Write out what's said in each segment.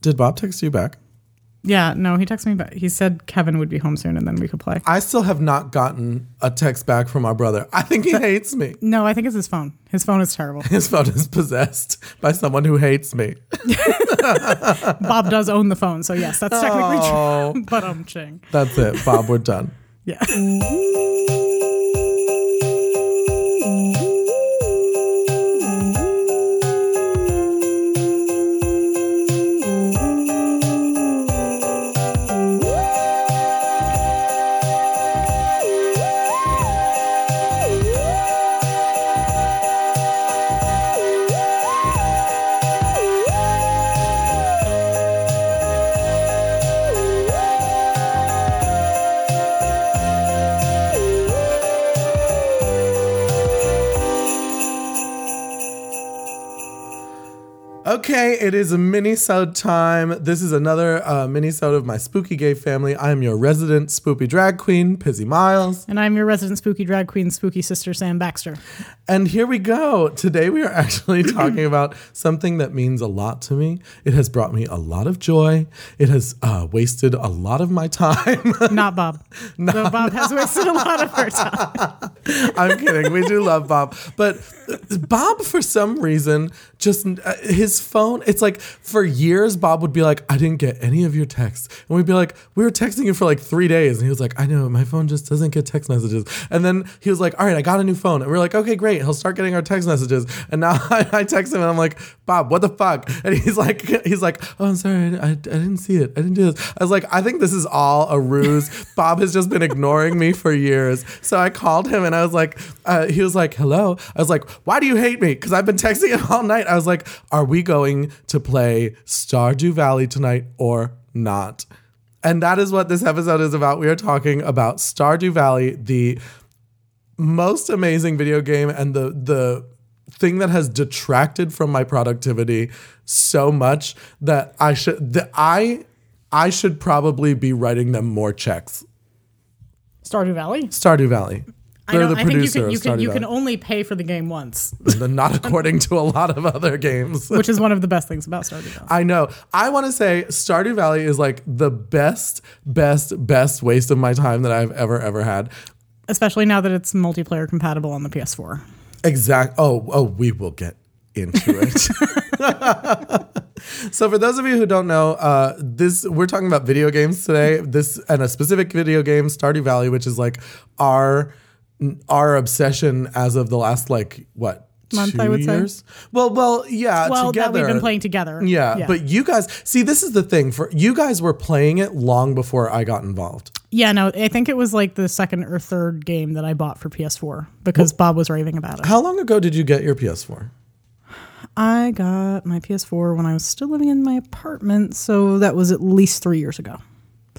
Did Bob text you back? Yeah, no, he texted me back. He said Kevin would be home soon and then we could play. I still have not gotten a text back from our brother. I think he hates me. No, I think it's his phone. His phone is terrible. His phone is possessed by someone who hates me. Bob does own the phone, so yes, that's technically Oh. true. But I'm ching. That's it. Bob, we're done. Yeah. It is a mini-sode time. This is another uh, mini-sode of my spooky gay family. I am your resident spoopy drag queen, Pissi Myles. And I'm your resident spooky drag queen, spooky sister Sam Baxter. And here we go. Today we are actually talking about something that means a lot to me. It has brought me a lot of joy. It has uh, wasted a lot of my time. Not Bob. Though Bob has wasted a lot of her time. I'm kidding. We do love Bob. But Bob, for some reason, just uh, his phone, it's like for years, Bob would be like, I didn't get any of your texts. And we'd be like, we were texting you for like three days. And he was like, I know, my phone just doesn't get text messages. And then he was like, all right, I got a new phone. And we are like, okay, great. He'll start getting our text messages. And now I, I text him and I'm like, Bob, what the fuck? And he's like, he's like, oh, I'm sorry. I, I didn't see it. I didn't do this. I was like, I think this is all a ruse. Bob has just been ignoring me for years. So I called him and I was like, uh, he was like, hello. I was like, why do you hate me? Because I've been texting him all night. I was like, are we going to play Stardew Valley tonight or not? And that is what this episode is about. We are talking about Stardew Valley, the most amazing video game and the the thing that has detracted from my productivity so much that I should that I I should probably be writing them more checks. Stardew Valley? Stardew Valley. They're don't, the I think you can, you can, you can only pay for the game once, Not according to a lot of other games. which is one of the best things about Stardew Valley. I know. I want to say Stardew Valley is like the best, best, best waste of my time that I've ever, ever had. Especially now that it's multiplayer compatible on the PS4. Exact. Oh, oh, we will get into it. so, for those of you who don't know, uh, this we're talking about video games today. This and a specific video game, Stardew Valley, which is like our our obsession as of the last like what Month, two I would say. Well, well, yeah, Well, together. that we've been playing together. Yeah, but you guys see this is the thing for you guys were playing it long before I got involved. Yeah, no, I think it was like the second or third game that I bought for PS4 because Bob was raving about it. How long ago did you get your PS4? I got my PS4 when I was still living in my apartment, so that was at least three years ago,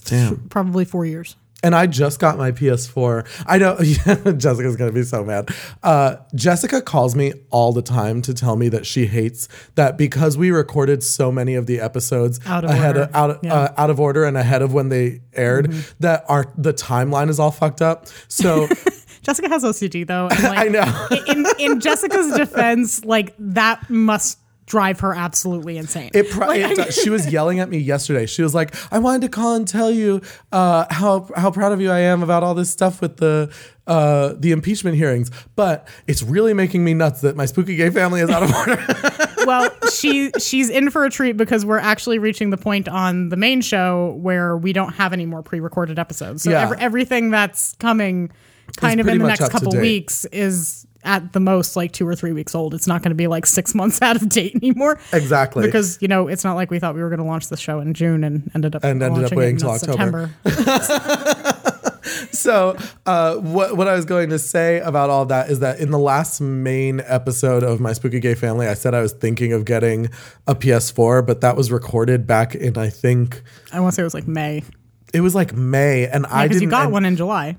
Damn. probably four years. And I just got my PS4. I know Jessica's gonna be so mad. Uh, Jessica calls me all the time to tell me that she hates that because we recorded so many of the episodes Out of ahead order. of out, Yeah. uh, out of order and ahead of when they aired that our the timeline is all fucked up. So Jessica has OCD though. And like, I know. in, in Jessica's defense, like that must drive her absolutely insane. It, pro- it does. she was yelling at me yesterday. She was like, "I wanted to call and tell you uh, how how proud of you I am about all this stuff with the uh, the impeachment hearings, but it's really making me nuts that my spooky gay family is out of order." well, she she's in for a treat because we're actually reaching the point on the main show where we don't have any more pre-recorded episodes. So Yeah. every, everything that's coming kind of in the next couple weeks is at the most like two or three weeks old. It's not going to be like six months out of date anymore. Exactly. Because you know it's not like we thought we were going to launch the show in June and ended up And ended up waiting in October. So uh, what what I was going to say about all that is that in the last main episode of my spooky gay family, I said I was thinking of getting a PS4, but that was recorded back in I think I want to say it was like May it was like May, and I because didn't. you got one in July.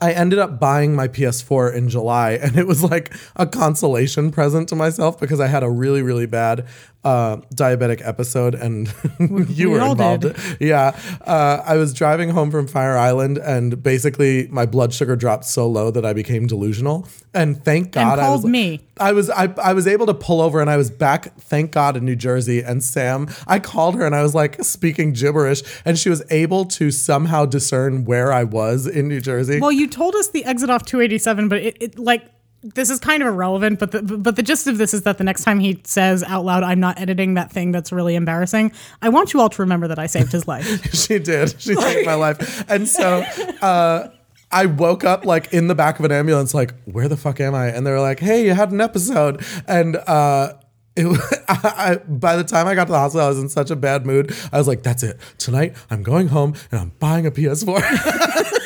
I ended up buying my PS4 in July, and it was like a consolation present to myself because I had a really really bad uh, diabetic episode, and you we were involved. did. Yeah, uh, I was driving home from Fire Island, and basically my blood sugar dropped so low that I became delusional. And thank God, I called was me. I was I, I was able to pull over, and I was back. Thank God in New Jersey. And Sam, I called her, and I was like speaking gibberish, and she was able to somehow discern where I was in New Jersey. Well, you told us the exit off 287, but it, it like this is kind of irrelevant. But the but the gist of this is that the next time he says out loud, "I'm not editing that thing that's really embarrassing," I want you all to remember that I saved his life. she did. She saved my life. And so uh, I woke up like in the back of an ambulance, like, where the fuck am I? And they were like, hey, you had an episode. And uh, it, I, I, by the time I got to the hospital, I was in such a bad mood. I was like, that's it. Tonight, I'm going home and I'm buying a PS4.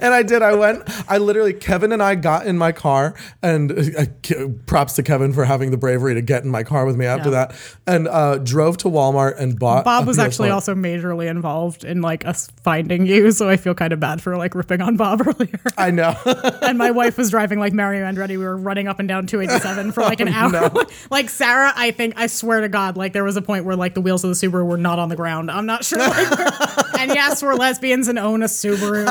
and I did. I went. I literally, Kevin and I got in my car, and uh, uh, props to Kevin for having the bravery to get in my car with me after Yeah. that, and uh, drove to Walmart and bought. Bob was actually PS4. also majorly involved in like us finding you, so I feel kind of bad for like ripping on Bob earlier. I know. and my wife was driving like Mario Andretti. We were running up and down 287 for like an hour. like Sarah, I think I swear to God, like there was a point where like the wheels of the Subaru were not on the ground. I'm not sure. Like, and yes, we're lesbians and own a Subaru.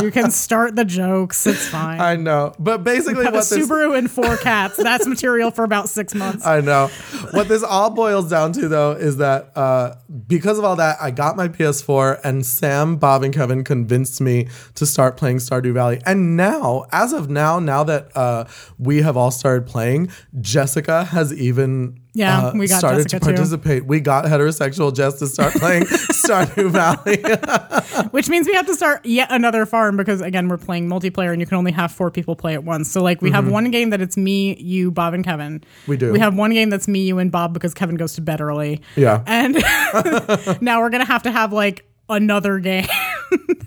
You can start the jokes. It's fine. I know. But basically, what this Subaru and four cats. That's material for about six months. I know. What this all boils down to, though, is that uh, because of all that, I got my PS4, and Sam, Bob, and Kevin convinced me to start playing Stardew Valley. And now, as of now, now that uh, we have all started playing, Jessica has even. Yeah, uh, we got started Jessica to too. participate. We got heterosexual Jess to start playing Stardew Valley. Which means we have to start yet another farm because again we're playing multiplayer and you can only have four people play at once. So like we have one game that it's me, you, Bob, and Kevin. Mm-hmm. We do. We have one game that's me, you, and Bob because Kevin goes to bed early. Yeah. And now we're gonna have to have like another game.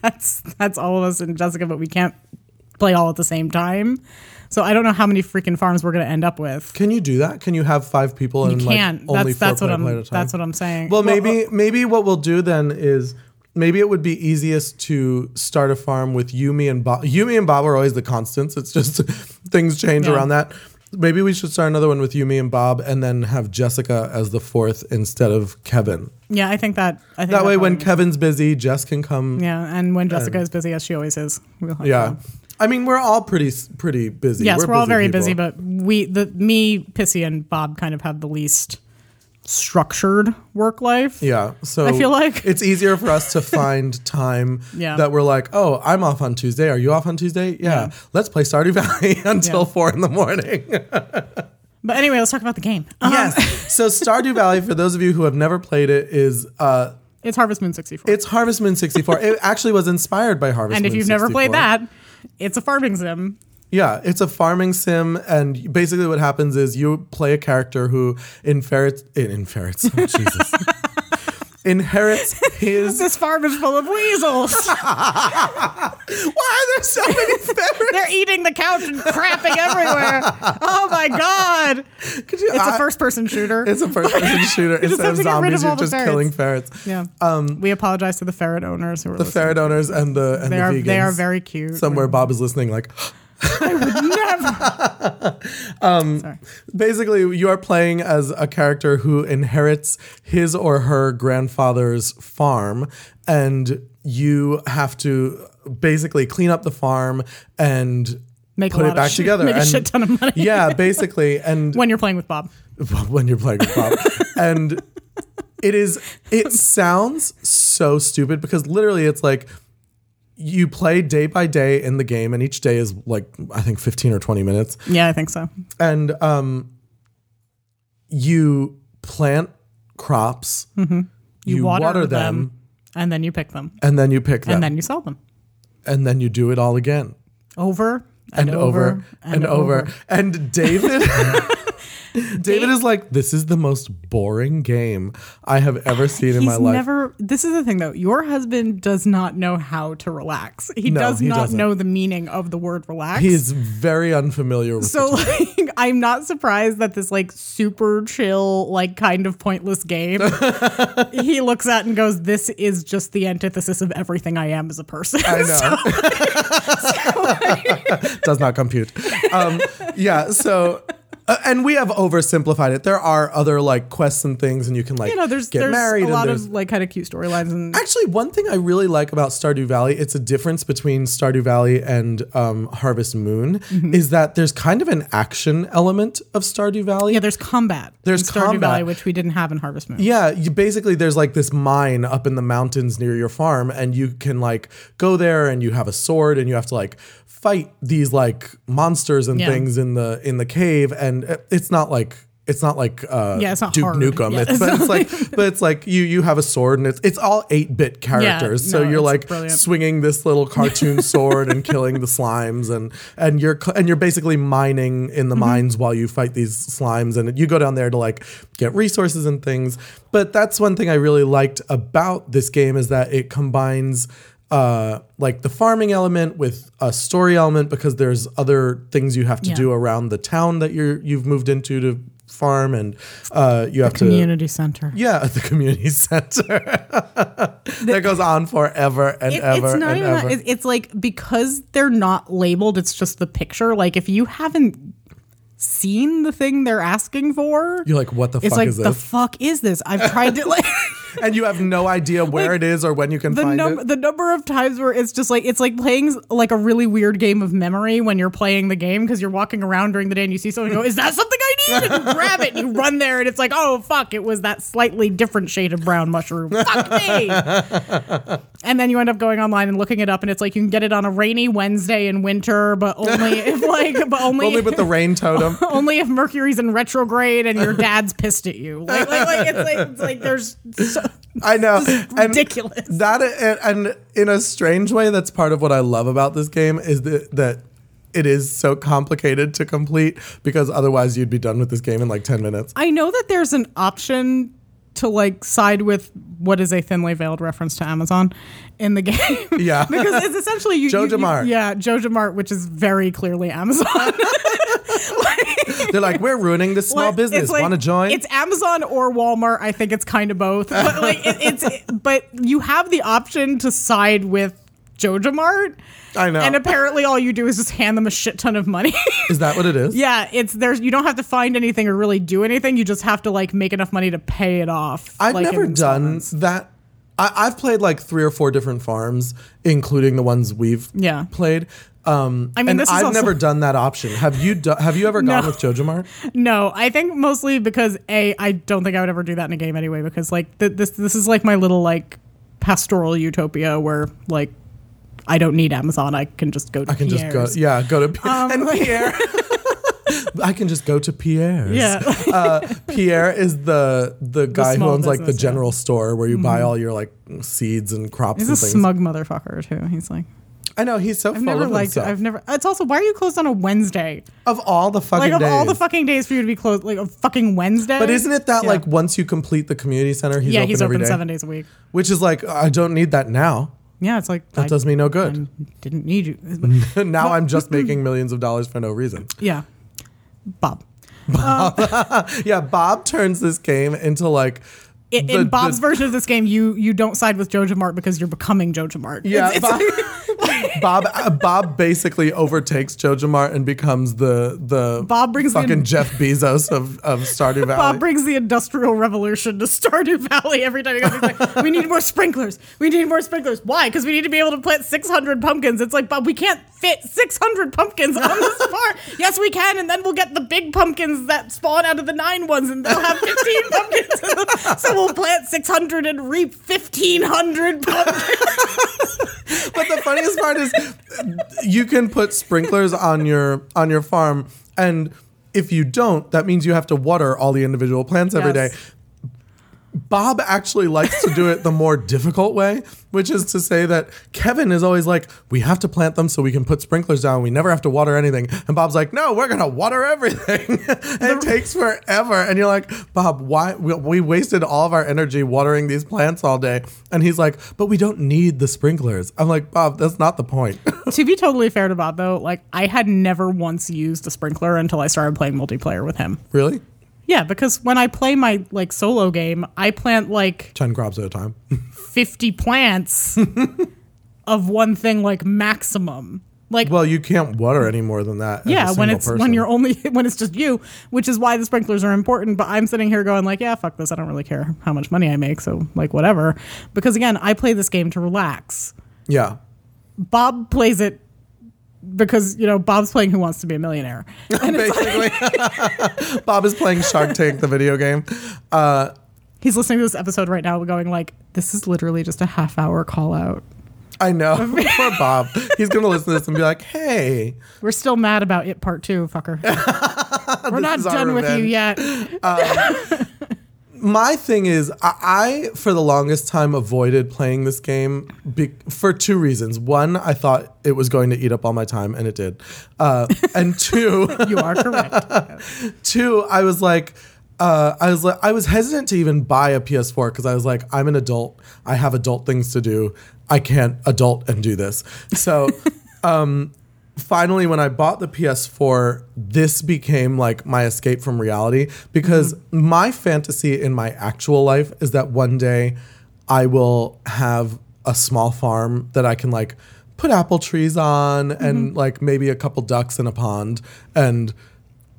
that's that's all of us and Jessica, but we can't play all at the same time. So I don't know how many freaking farms we're gonna end up with. Can you do that? Can you have five people and You can't. like only that's that's four what play I'm. at a time? That's what I'm saying. Well, maybe uh, maybe what we'll do then is maybe it would be easiest to start a farm with Yumi and Bob. Yumi and Bob are always the constants. It's just things change Yeah. around that. Maybe we should start another one with Yumi and Bob, and then have Jessica as the fourth instead of Kevin. yeah, I think that. I think That way, when probably- Kevin's busy, Jess can come. yeah, and when Jessica is busy as she always is, we'll have Yeah. fun. I mean, we're all pretty pretty busy. Yes, we're, all very people. busy, but we, the me, Pissi, and Bob kind of have the least structured work life. Yeah. So I feel like- it's easier for us to find time Yeah. that we're like, oh, I'm off on Tuesday. Are you off on Tuesday? Yeah. Let's play Stardew Valley until Yeah. four in the morning. But anyway, let's talk about the game. Um, yes. So Stardew Valley, for those of you who have never played it, is uh it's Harvest Moon 64. it's Harvest Moon 64. it actually was inspired by Harvest and Moon And if you've never played that, it's a farming sim. Yeah, it's a farming sim, and basically what happens is you play a character who inherits, in inherits, oh, Jesus, inherits his. This farm is full of weasels. Why are there so many ferrets? They're eating the couch and crapping everywhere. Oh my god! Could you- It's I- a first-person shooter. It's a first-person shooter. Instead of to get rid zombies, of you're just ferrets. killing ferrets. yeah. Um, we apologize to the ferret owners who are The ferret owners and the and They the are vegans. they are very cute. Somewhere Bob is listening, like I would never. Um, Sorry. basically you are playing as a character who inherits his or her grandfather's farm and you have to basically clean up the farm and Make put it back shit- together make a shit ton of money. yeah basically and when you're playing with Bob. when you're playing with Bob. and it is it sounds so stupid because literally it's like you play day by day in the game and each day is like I think 15 or 20 minutes. Yeah, I think so. and um you plant crops. You, water, them, and then you pick them, and then you pick them. and then you sell them. And then you do it all again. Over and, over, and, over. And David, David is like, this is the most boring game I have ever seen in my life. never. This is the thing, though. Your husband does not know how to relax. He No, does he not doesn't. know the meaning of the word relax. he is very unfamiliar with so like, I'm not surprised that this like super chill, like kind of pointless game. he looks at and goes, "This is just the antithesis of everything I am as a person." I know. Does not compute. Um, yeah. So Uh, and we have oversimplified it. There are other like quests and things, and you can like You know, there's get there's married. a lot of like kind of cute storylines and Actually, one thing I really like about Stardew Valley, it's a difference between Stardew Valley and um, Harvest Moon, Mm-hmm. is that there's kind of an action element of Stardew Valley. yeah, there's combat. There's Stardew combat. Valley, which we didn't have in Harvest Moon. Yeah, you basically there's like this mine up in the mountains near your farm, and you can like go there and you have a sword and you have to like fight these like monsters and Yeah. things in the in the cave, and it- it's not like it's not like uh, Yeah, it's not Duke hard. Nukem, Yeah, it's, but it's like but it's like you you have a sword and it's it's all eight bit characters, so no, you're like brilliant. swinging this little cartoon sword and killing the slimes and and you're and you're basically mining in Mm-hmm. the mines while you fight these slimes and you go down there to like get resources and things but that's one thing i really liked about this game is that it combines uh like the farming element with a story element because there's other things you have to Yeah. do around the town that you're you've moved into to farm and uh you have to Community center. yeah, at the community center. that goes on forever and It- ever it's not and even ever. that. It's like because they're not labeled, it's just the picture. Like if you haven't seen the thing they're asking for, You're like, what the it's fuck like is the fuck is this? I've tried to like and you have no idea where Like, it is or when you can the find number it. the number of times where it's just like it's like playing like a really weird game of memory when you're playing the game because you're walking around during the day and you see something go, is that something And you grab it and you run there and it's like, oh fuck, it was that slightly different shade of brown mushroom. Fuck me. and then you end up going online and looking it up and it's like you can get it on a rainy Wednesday in winter, but only if like but only Only with the rain totem. only if Mercury's in retrograde and your dad's pissed at you. Like, like, like it's like it's like there's so, I know. And ridiculous. that and, and in a strange way, that's part of what I love about this game is that that it is so complicated to complete because otherwise you'd be done with this game in like ten minutes. I know that there's an option to like side with what is a thinly veiled reference to Amazon in the game. Yeah. because it's essentially you. Joja Mart. Yeah, Joja Mart, which is very clearly Amazon. They're like, we're ruining this small Like, business. like- Want to join? It's Amazon or Walmart. I think it's kind of both. But like it, it's but you have the option to side with Joja Mart. I know. And apparently all you do is just hand them a shit ton of money. is that what it is? yeah, it's there's you don't have to find anything or really do anything. You just have to like make enough money to pay it off. I've like, never done that. I, I've played like three or four different farms, including the ones we've Yeah. played. Um, I mean, and I've also- never done that option. Have you? Do, have you ever gone No. with Jojamart? No, I think mostly because a I don't think I would ever do that in a game anyway. Because like th- this this is like my little like pastoral utopia where like I don't need Amazon. I can just go to I can just go. Pierre's. Yeah, go to Um, and Pierre. I can just go to Pierre's. Yeah. uh, Pierre is the the guy who small owns like the business, yeah. general store where you buy all your like seeds and crops He's and a things. smug motherfucker too. He's like I know he's so I've never liked. himself. I've never. It's also why are you closed on a Wednesday? of all the fucking Like of days. all the fucking days for you to be closed, like a fucking Wednesday. but isn't it that Yeah. like once you complete the community center, he's yeah, open he's open day? seven days a week. Which is like I don't need that now. Yeah, it's like That I does me no good. didn't need you. now I'm just making millions of dollars for no reason. yeah, Bob. bob uh, Yeah, Bob turns this game into like In, the- Bob's the- version of this game, you you don't side with Jojo Mart because you're becoming Jojo Mart. Yeah, It's- it's- Bob, Bob, uh, Bob basically overtakes Jojamart and becomes the the Bob brings fucking Jeff Bezos of, of Stardew Valley. Bob brings the industrial revolution to Stardew Valley every time he goes. He's like, "We need more sprinklers. We need more sprinklers. Why? Because we need to be able to plant 600 pumpkins." It's like, Bob, we can't fit 600 pumpkins on this farm. yes, we can, and then we'll get the big pumpkins that spawn out of the nine ones, and they'll have 15 pumpkins. so we'll plant 600 and reap 1,500 pumpkins. but the funniest part is you can put sprinklers on your on your farm and if you don't that means you have to water all the individual plants every day. Bob actually likes to do it the more difficult way, which is to say that Kevin is always like, we have to plant them so we can put sprinklers down. We never have to water anything. And Bob's like, no, we're going to water everything. and it takes forever. And you're like, Bob, why? We, we wasted all of our energy watering these plants all day. And he's like, but we don't need the sprinklers. I'm like, Bob, that's not the point. to be totally fair to Bob, though, like I had never once used a sprinkler until I started playing multiplayer with him. really? Yeah, because when I play my like solo game, I plant like 10 crops at a time. 50 plants of one thing like maximum. Like Well, you can't water any more than that. as a yeah, when it's person. when you're only when it's just you, which is why the sprinklers are important. But I'm sitting here going like, yeah, fuck this. I don't really care how much money I make, so like whatever. Because again, I play this game to relax. yeah. Bob plays it because you know Bob's playing Who Wants to Be a Millionaire, and it's like, Basically, Bob is playing Shark Tank, the video game. Uh, he's listening to this episode right now, going like, this is literally just a half hour call out. I know. Poor Bob. He's gonna listen to this and be like, "Hey, We're still mad about it part two, fucker. We're not done with you revenge. yet. my thing is I, I for the longest time avoided playing this game be, for two reasons one i thought it was going to eat up all my time and it did uh, and two You are correct. two i was like uh, I was like, I was hesitant to even buy a PS4 because I was like, I'm an adult. I have adult things to do. I can't adult and do this. So, um, finally, when I bought the PS4, this became like my escape from reality because my fantasy in my actual life is that one day I will have a small farm that I can like put apple trees on and like maybe a couple ducks in a pond and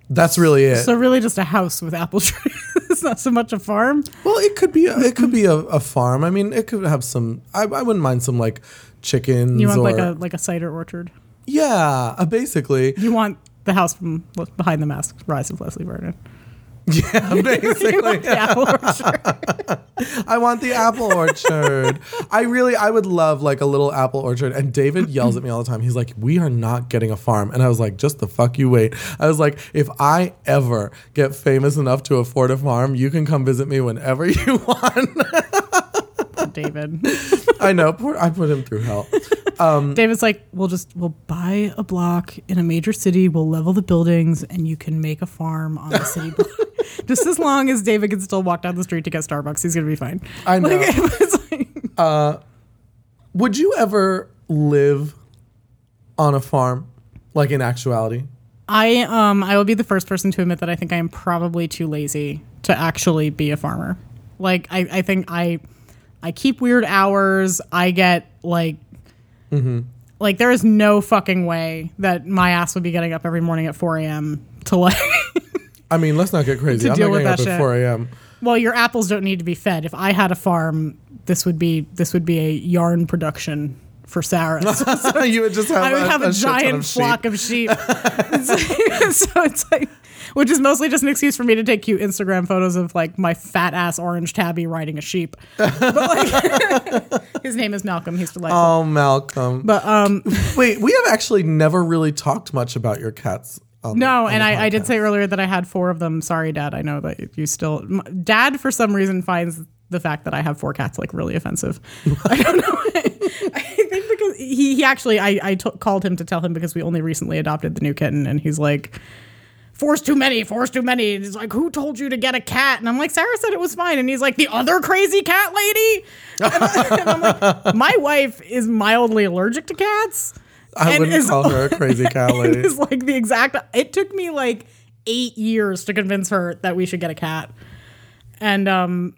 that's really it. So really, just a house with apple trees. it's not so much a farm. well, it could be a, it could be a, a farm. I mean, it could have some. I, I wouldn't mind some like chickens. You want or, like a like a cider orchard. yeah, uh, basically You want the house from behind the mask, Rise of Leslie Vernon. yeah, basically. the apple orchard. I want the apple orchard. I really, I would love like a little apple orchard. And David yells at me all the time. He's like, "We are not getting a farm." And I was like, "Just the fuck you wait." I was like, "If I ever get famous enough to afford a farm, you can come visit me whenever you want." David. I know. Poor, I put him through hell. David's like, we'll just we'll buy a block in a major city, we'll level the buildings, and you can make a farm on the city block. just as long as David can still walk down the street to get Starbucks, he's gonna be fine. I know. Like, like, Would you ever live on a farm, like in actuality? I um I will be the first person to admit that I think I am probably too lazy to actually be a farmer. Like I, I think I I keep weird hours. I get like like there is no fucking way that my ass would be getting up every morning at 4 a.m. to like I mean, let's not get crazy. To I'm deal not getting up that at shit. 4 a.m. well your apples don't need to be fed. If I had a farm, this would be this would be a yarn production for Sarah. So you would just have, I would have a, ton giant of sheep. flock of sheep. so it's like, which is mostly just an excuse for me to take cute Instagram photos of like my fat ass orange tabby riding a sheep. But like, his name is Malcolm. He's delightful. Oh, Malcolm. but um, Wait, we have actually never really talked much about your cats. on the- no, on and the I, I did say earlier that I had four of them. Sorry, Dad. I know that you still. Dad, for some reason, finds the fact that I have four cats like really offensive. I don't know. I think because he, he actually, I, I t- called him to tell him because we only recently adopted the new kitten, and he's like, Four's too many, four's too many. And he's like, Who told you to get a cat? And I'm like, Sarah said it was fine. And he's like, The other crazy cat lady? And, I, and I'm like, My wife is mildly allergic to cats. I and wouldn't is- call her a crazy cat lady. is like the exact. It took me like eight years to convince her that we should get a cat, and um,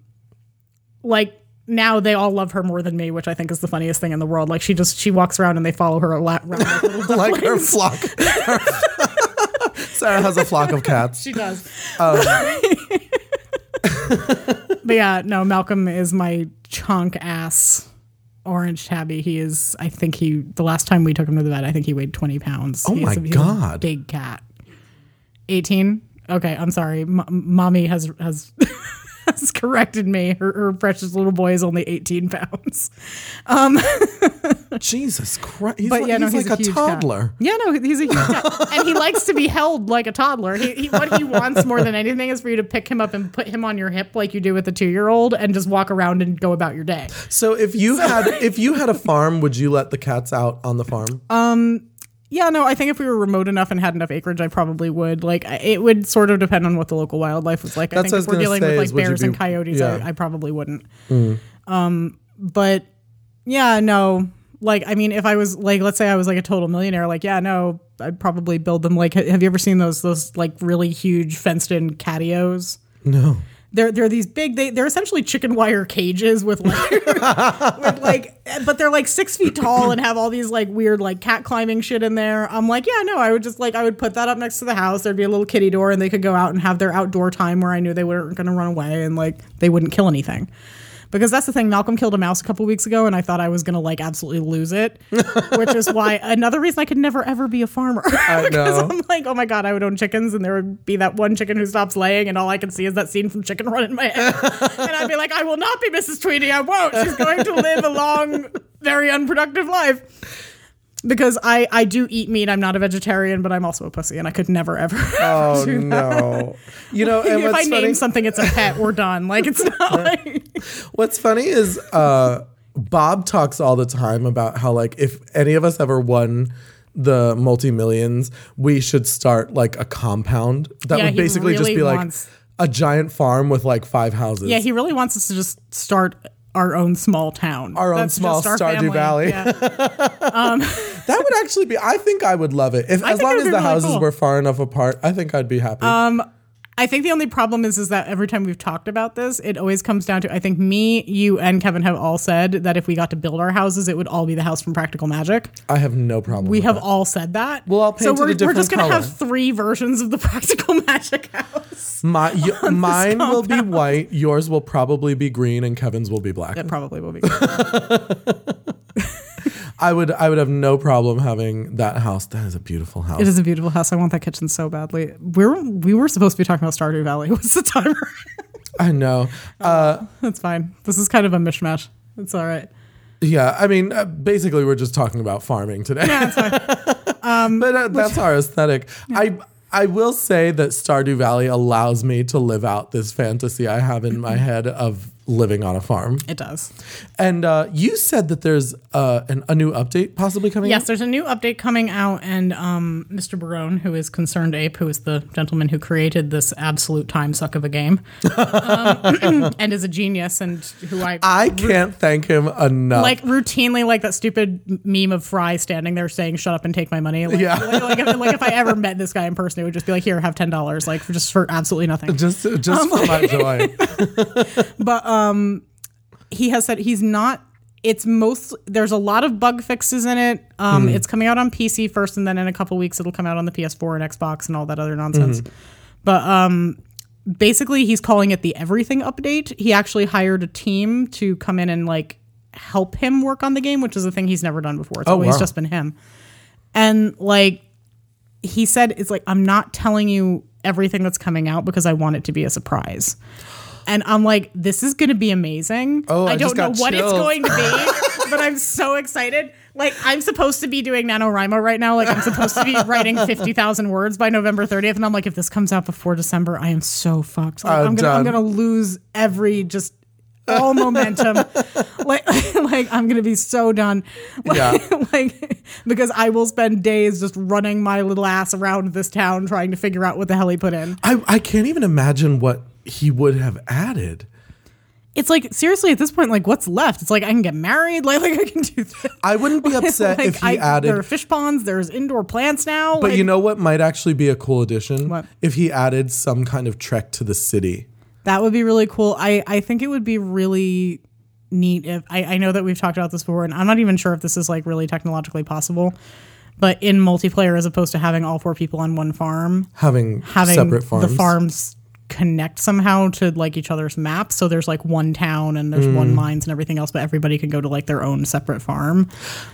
like now they all love her more than me, which I think is the funniest thing in the world. Like she just she walks around and they follow her la- around like like her flock. Sarah has a flock of cats. She does. Um, but yeah, no, Malcolm is my chunk ass orange tabby. He is. I think he. The last time we took him to the vet, I think he weighed twenty pounds. Oh He's my a- he's a God. big cat. Eighteen. Okay, I'm sorry. M- mommy has has. Has corrected me. Her, her precious little boy is only 18 pounds. Um, Jesus Christ. He's, But like, yeah, no, he's he's, like a, a, toddler. Cat. Yeah, no, he's a huge cat, and he likes to be held like a toddler. He, he, what he wants more than anything is for you to pick him up and put him on your hip like you do with a two-year-old, and just walk around and go about your day. So if you had if you had a farm, would you let the cats out on the farm? Uh, Yeah, no, I think if we were remote enough and had enough acreage, I probably would. Like, it would sort of depend on what the local wildlife was like. I think I if we're dealing with like bears be- and coyotes, yeah. I, I probably wouldn't. Um, but yeah, no. Like, I mean, if I was like, let's say I was like a total millionaire, like, yeah, no, I'd probably build them. Like, have you ever seen those those like really huge fenced in catios? no. They're they're these big they they're essentially chicken wire cages with like with like but they're like six feet tall and have all these like weird like cat climbing shit in there. I'm like, yeah, no, I would just like I would put that up next to the house. There'd be a little kitty door and they could go out and have their outdoor time where I knew they weren't gonna run away and like they wouldn't kill anything. Because that's the thing, Malcolm killed a mouse a couple weeks ago, and I thought I was gonna like absolutely lose it, which is why another reason I could never ever be a farmer. I because know. I'm like, oh my god, I would own chickens, and there would be that one chicken who stops laying, and all I can see is that scene from Chicken Run in my head, and I'd be like, I will not be Mrs. Tweedy. I won't. She's going to live a long, very unproductive life. Because I, I do eat meat. I'm not a vegetarian, but I'm also a pussy, and I could never ever. Oh do that. no! You know, and if I what's name something, it's a pet. We're done. Like it's not like What's funny is uh, Bob talks all the time about how like if any of us ever won the multi millions, we should start like a compound that Yeah, would basically just really be like wants- a giant farm with like five houses. Yeah, he really wants us to just start our own small town. Our own That's small our Stardew family. Valley. Yeah. Um, that would actually be. I think I would love it if I as long as the really houses cool. were far enough apart. I think I'd be happy. Um, I think the only problem is is that every time we've talked about this, it always comes down to I think me, you, and Kevin have all said that if we got to build our houses, it would all be the house from Practical Magic. I have no problem. We have that. all said that. We'll so paint it we're, a we're just gonna color. have three versions of the Practical Magic house. My, y- mine will be white. Yours will probably be green, and Kevin's will be black. That probably will be. I would I would have no problem having that house. That is a beautiful house. It is a beautiful house. I want that kitchen so badly. We're we were supposed to be talking about Stardew Valley. What's the timer? I know. Uh, That's fine. This is kind of a mishmash. It's all right. yeah, I mean, uh, basically, we're just talking about farming today. Yeah, it's fine. but uh, that's our aesthetic. I I will say that Stardew Valley allows me to live out this fantasy I have in my head of living on a farm. It does. And uh, you said that there's uh, an, a new update possibly coming. Yes, out? there's a new update coming out, and um, Mr. Barone, who is ConcernedApe, who is the gentleman who created this absolute time suck of a game, um, and is a genius, and who I, I can't thank him enough. like routinely like that stupid meme of Fry standing there saying "Shut up and take my money." Like, Yeah. like, like, if, like if I ever met this guy in person, it would just be like, "Here, have ten dollars," like for just for absolutely nothing. just just for my joy. but um he has said he's not it's most there's a lot of bug fixes in it um Hmm. it's coming out on pc first and then in a couple weeks it'll come out on the ps4 and xbox and all that other nonsense Mm-hmm. but um basically he's calling it the everything update he actually hired a team to come in and like help him work on the game which is a thing he's never done before it's Oh, always wow. just been him and like he said it's like i'm not telling you everything that's coming out because i want it to be a surprise and i'm like this is going to be amazing. Oh, I i don't know what chills. it's going to be but i'm so excited. Like i'm supposed to be doing nanowrimo right now. Like i'm supposed to be writing 50000 words by november 30th and i'm like if this comes out before december i am so fucked. Like, I'm i'm gonna i'm gonna lose every just all momentum. Like like i'm gonna be so done. Like, Yeah. like because i will spend days just running my little ass around this town trying to figure out what the hell he put in. I I can't even imagine what he would have added. it's like seriously at this point like what's left it's like i can get married like, like i can do this I wouldn't be upset like, if he I, added there are fish ponds there's indoor plants now But like, you know what might actually be a cool addition? What? If he added some kind of trek to the city. that would be really cool i i think it would be really neat if I, I know that we've talked about this before and i'm not even sure if this is like really technologically possible but in multiplayer as opposed to having all four people on one farm Having, having separate farms. the farms connect somehow to like each other's maps so there's like one town and there's Mm. one mines and everything else but everybody can go to like their own separate farm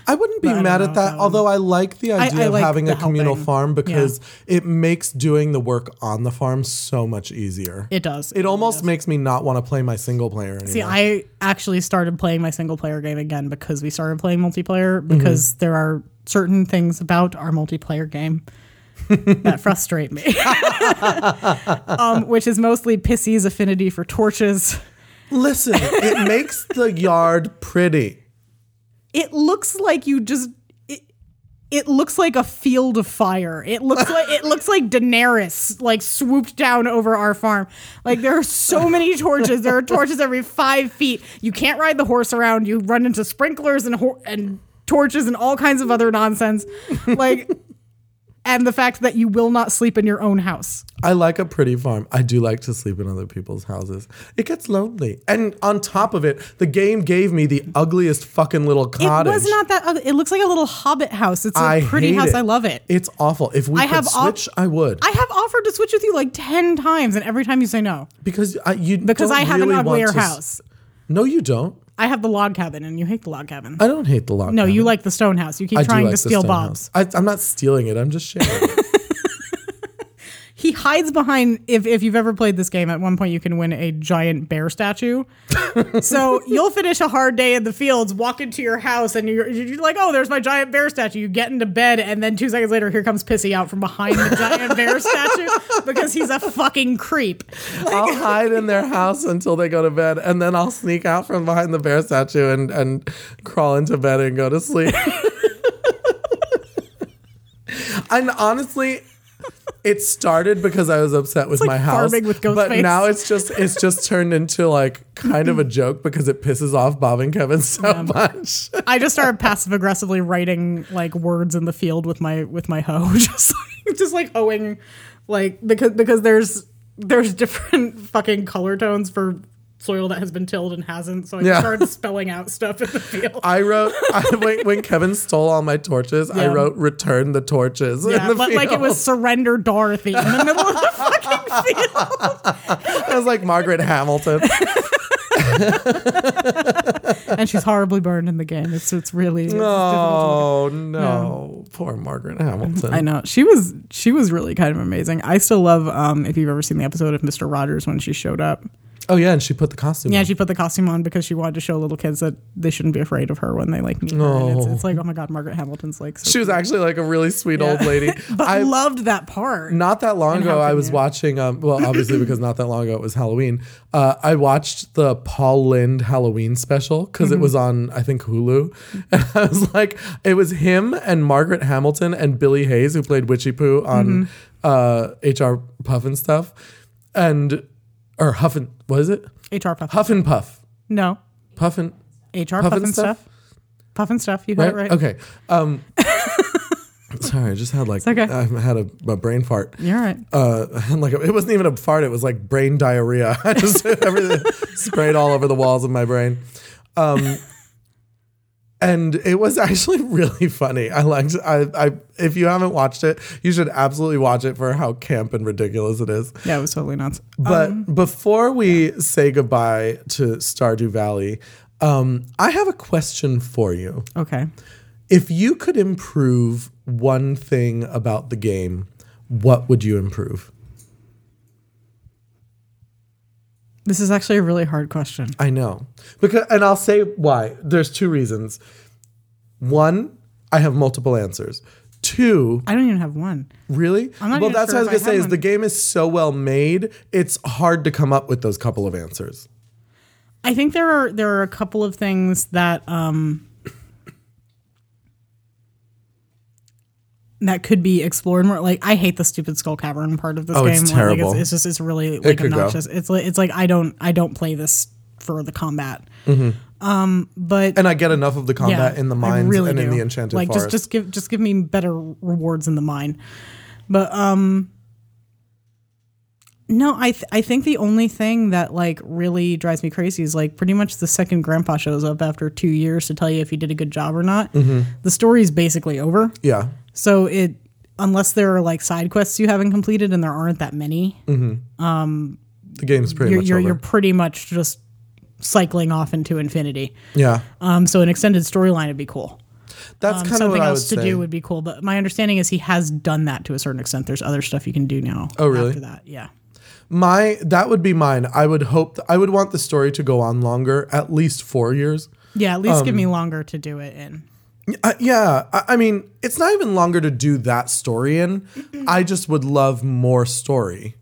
I wouldn't be I don't mad at that, that although I like the idea I of like having the a communal helping. farm because it makes doing the work on the farm so much easier. it does It almost makes me not want to play my single player anymore. See, I actually started playing my single player game again because we started playing multiplayer because there are certain things about our multiplayer game that frustrate me. um, which is mostly Pissi's affinity for torches. Listen, it makes the yard pretty. It looks like you just it, it looks like a field of fire. It looks like it looks like Daenerys like swooped down over our farm. Like there are so many torches. There are torches every five feet. You can't ride the horse around. You run into sprinklers and hor- and torches and all kinds of other nonsense. Like and the fact that you will not sleep in your own house. I like a pretty farm. I do like to sleep in other people's houses. It gets lonely. And on top of it, the game gave me the ugliest fucking little cottage. It was not that ugly. It looks like a little hobbit house. It's a I pretty house. it. I love it. It's awful. If we I could have switch, I would. I have offered to switch with you like 10 times, and every time you say no. because I, you Because I have really an uglier to s- house. No, you don't. I have the log cabin, and you hate the log cabin. I don't hate the log. Cabin. No, you like the stone house. You keep I trying like to steal Bob's. house. I, I'm not stealing it. I'm just sharing. He hides behind. If if you've ever played this game, at one point you can win a giant bear statue. so you'll finish a hard day in the fields, walk into your house, and you're, you're like, "Oh, there's my giant bear statue." You get into bed, and then two seconds later, here comes Pissi out from behind the giant bear statue because he's a fucking creep. I'll hide in their house until they go to bed, and then I'll sneak out from behind the bear statue and and crawl into bed and go to sleep. and honestly, it started because I was upset with like my house, with but Ghostface. now it's just it's just turned into like kind of a joke because it pisses off Bob and Kevin so much. I just started passive aggressively writing like words in the field with my with my hoe, just like, just like hoeing, like because because there's there's different fucking color tones for soil that has been tilled and hasn't. So I Yeah. started spelling out stuff in the field. I wrote I, when, when Kevin stole all my torches. I wrote "Return the torches." in yeah, the but like it was surrender Dorothy in the middle of the fucking field, It was like Margaret Hamilton. and she's horribly burned in the game. It's it's really it's Oh no, poor Margaret Hamilton. I know she was she was really kind of amazing. I still love um if you've ever seen the episode of Mister Rogers when she showed up. Oh yeah, and she put the costume. Yeah, on. she put the costume on because she wanted to show little kids that they shouldn't be afraid of her when they like meet her. And it's, it's like, oh my god, Margaret Hamilton's like. So She was actually like a really sweet old lady. but I loved that part. not that long ago I was you? watching um well obviously because not that long ago it was Halloween. Uh I watched the Paul Lynde Halloween special cuz Mm-hmm. it was on I think Hulu. And I was like it was him and Margaret Hamilton and Billie Hayes who played Witchiepoo on Mm-hmm. uh HR Pufnstuf. And or Huff and what is it? HR Puff. Huff and Puff. No, Puff and HR Puff Puff, and and stuff? stuff. Puff and stuff. You got right? it right. Okay. Um Sorry, I just had like okay. I had a, a brain fart. You're right. Uh, like it wasn't even a fart; it was like brain diarrhea. I just everything sprayed all over the walls of my brain. Um, and it was actually really funny. I liked. I, I if you haven't watched it, you should absolutely watch it for how camp and ridiculous it is. Yeah, it was totally nuts. But before we say goodbye to Stardew Valley, um, I have a question for you. Okay. If you could improve one thing about the game, what would you improve? This is actually a really hard question. I know. Because and I'll say why. There's two reasons. One, I have multiple answers. Two, I don't even have one. really? I'm not well, that's sure what I was gonna I say is the game is so well made, it's hard to come up with those couple of answers. I think there are there are a couple of things that um that could be explored more. Like I hate the stupid skull cavern part of this Oh, game. it's Like, terrible. it's, it's just it's really like could go. obnoxious. It's like it's like I don't I don't play this for the combat. Um, but Mm-hmm. And I get enough of the combat yeah, in the mines really and in do. the enchanted like forest. just just give just give me better rewards in the mine. But um no, I th- I think the only thing that like really drives me crazy is like pretty much the second grandpa shows up after 2 years to tell you if you did a good job or not. Mm-hmm. The story is basically over. yeah. So it unless there are like side quests you haven't completed and there aren't that many, The game's pretty you're much you're, over. you're pretty much just cycling off into infinity. yeah. Um so an extended storyline would be cool. That's Um, kind of something what I would else to say. do would be cool. But my understanding is he has done that to a certain extent. There's other stuff you can do now. Oh, really? After that, yeah. My that would be mine. I would hope I would want the story to go on longer, at least 4 years. Yeah, at least Um, give me longer to do it in. Uh, yeah, I, I mean, it's not even longer to do that story in. I just would love more story.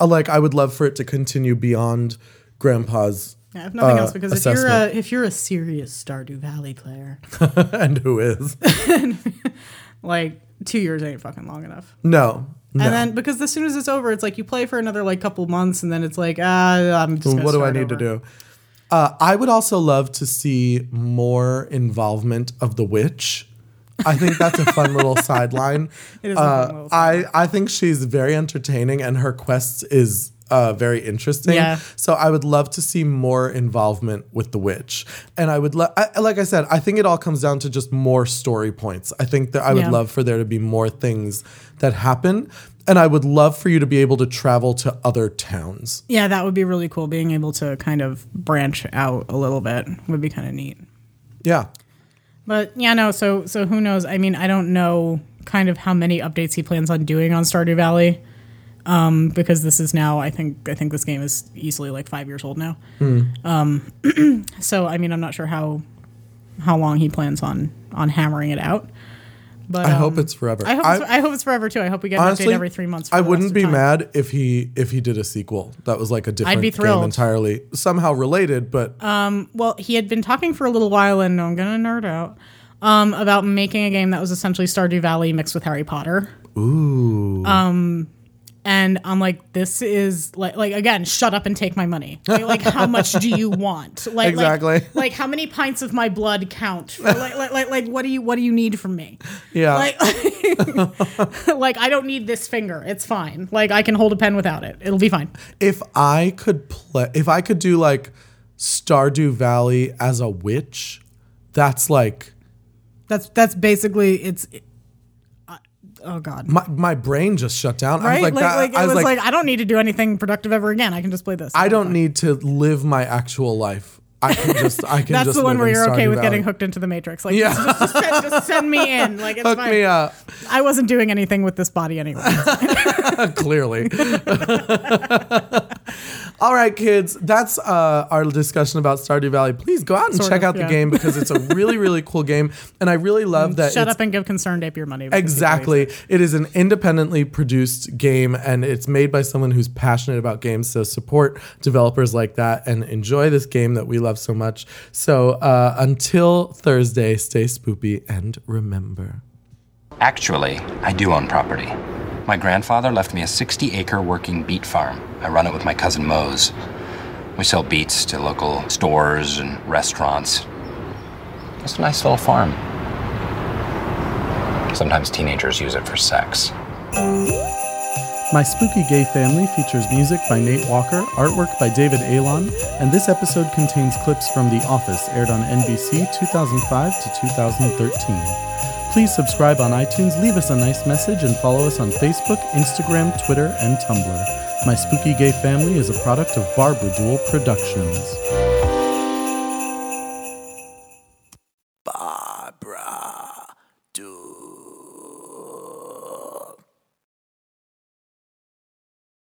Uh, like I would love for it to continue beyond Grandpa's Yeah, if nothing uh, else, because if you're a if you're a serious Stardew Valley player, and who is like two years ain't fucking long enough. no, no. And then because as soon as it's over, it's like you play for another like couple months, and then it's like ah, I'm just. What do I need to do? Uh, I would also love to see more involvement of the witch. I think that's a fun little sideline. It is a fun little I I think she's very entertaining, and her quest is uh, very interesting. Yeah. So I would love to see more involvement with the witch, and I would lo- I, like I said, I think it all comes down to just more story points. I think that I would Yeah. love for there to be more things that happen, and I would love for you to be able to travel to other towns. Yeah, that would be really cool. Being able to kind of branch out a little bit would be kind of neat. Yeah. But yeah, no. So so who knows? I mean, I don't know kind of how many updates he plans on doing on Stardew Valley, um, because this is now. I think I think this game is easily like five years old now. Um, so I mean, I'm not sure how how long he plans on on hammering it out. But I hope um, it's forever. I hope it's, I hope it's forever too. I hope we get an update every three months. For I wouldn't be mad if he if he did a sequel that was like a different game entirely, somehow related, but um, Well, he had been talking for a little while, and I'm gonna nerd out um, about making a game that was essentially Stardew Valley mixed with Harry Potter. ooh, and I'm like, this is like, like again, shut up and take my money. Like, like, how much do you want? Like, like- Exactly. Like, how many pints of my blood count? For, like, like, like, like, what do you, what do you need from me? yeah, Like, like, I don't need this finger. It's fine. Like, I can hold a pen without it. It'll be fine. if I could play, if I could do like Stardew Valley as a witch, that's like That's that's basically it's. Oh God. my my brain just shut down. I Right? was like, Like, that, like, it I was was like, like, I don't need to do anything productive ever again. I can just play this. I don't need to live my actual life. I can just, I can That's just. the one where you're okay with getting hooked into the Matrix. Like, Yeah. just, just, send, just send me in. Like, it's Hook fine. me up. I wasn't doing anything with this body anyway. Clearly. All right, kids. That's uh, our discussion about Stardew Valley. Please go out and Sort check of, out the game because it's a really, really cool game, and I really love that. Shut up and give ConcernedApe your money. Exactly. It is an independently produced game and it's made by someone who's passionate about games. So support developers like that and enjoy this game that we love so much. So uh, until Thursday, stay spoopy and remember. Actually, I do own property. My grandfather left me a 60 acre working beet farm. I run it with my cousin Mose. We sell beets to local stores and restaurants. It's a nice little farm. Sometimes teenagers use it for sex. My Spooky Gay Family features music by Nate Walker, artwork by David Alon, and this episode contains clips from The Office, aired on NBC 2005 to 2013. Please subscribe on iTunes, leave us a nice message, and follow us on Facebook, Instagram, Twitter, and Tumblr. My Spooky Gay Family is a product of Barbara Duel Productions.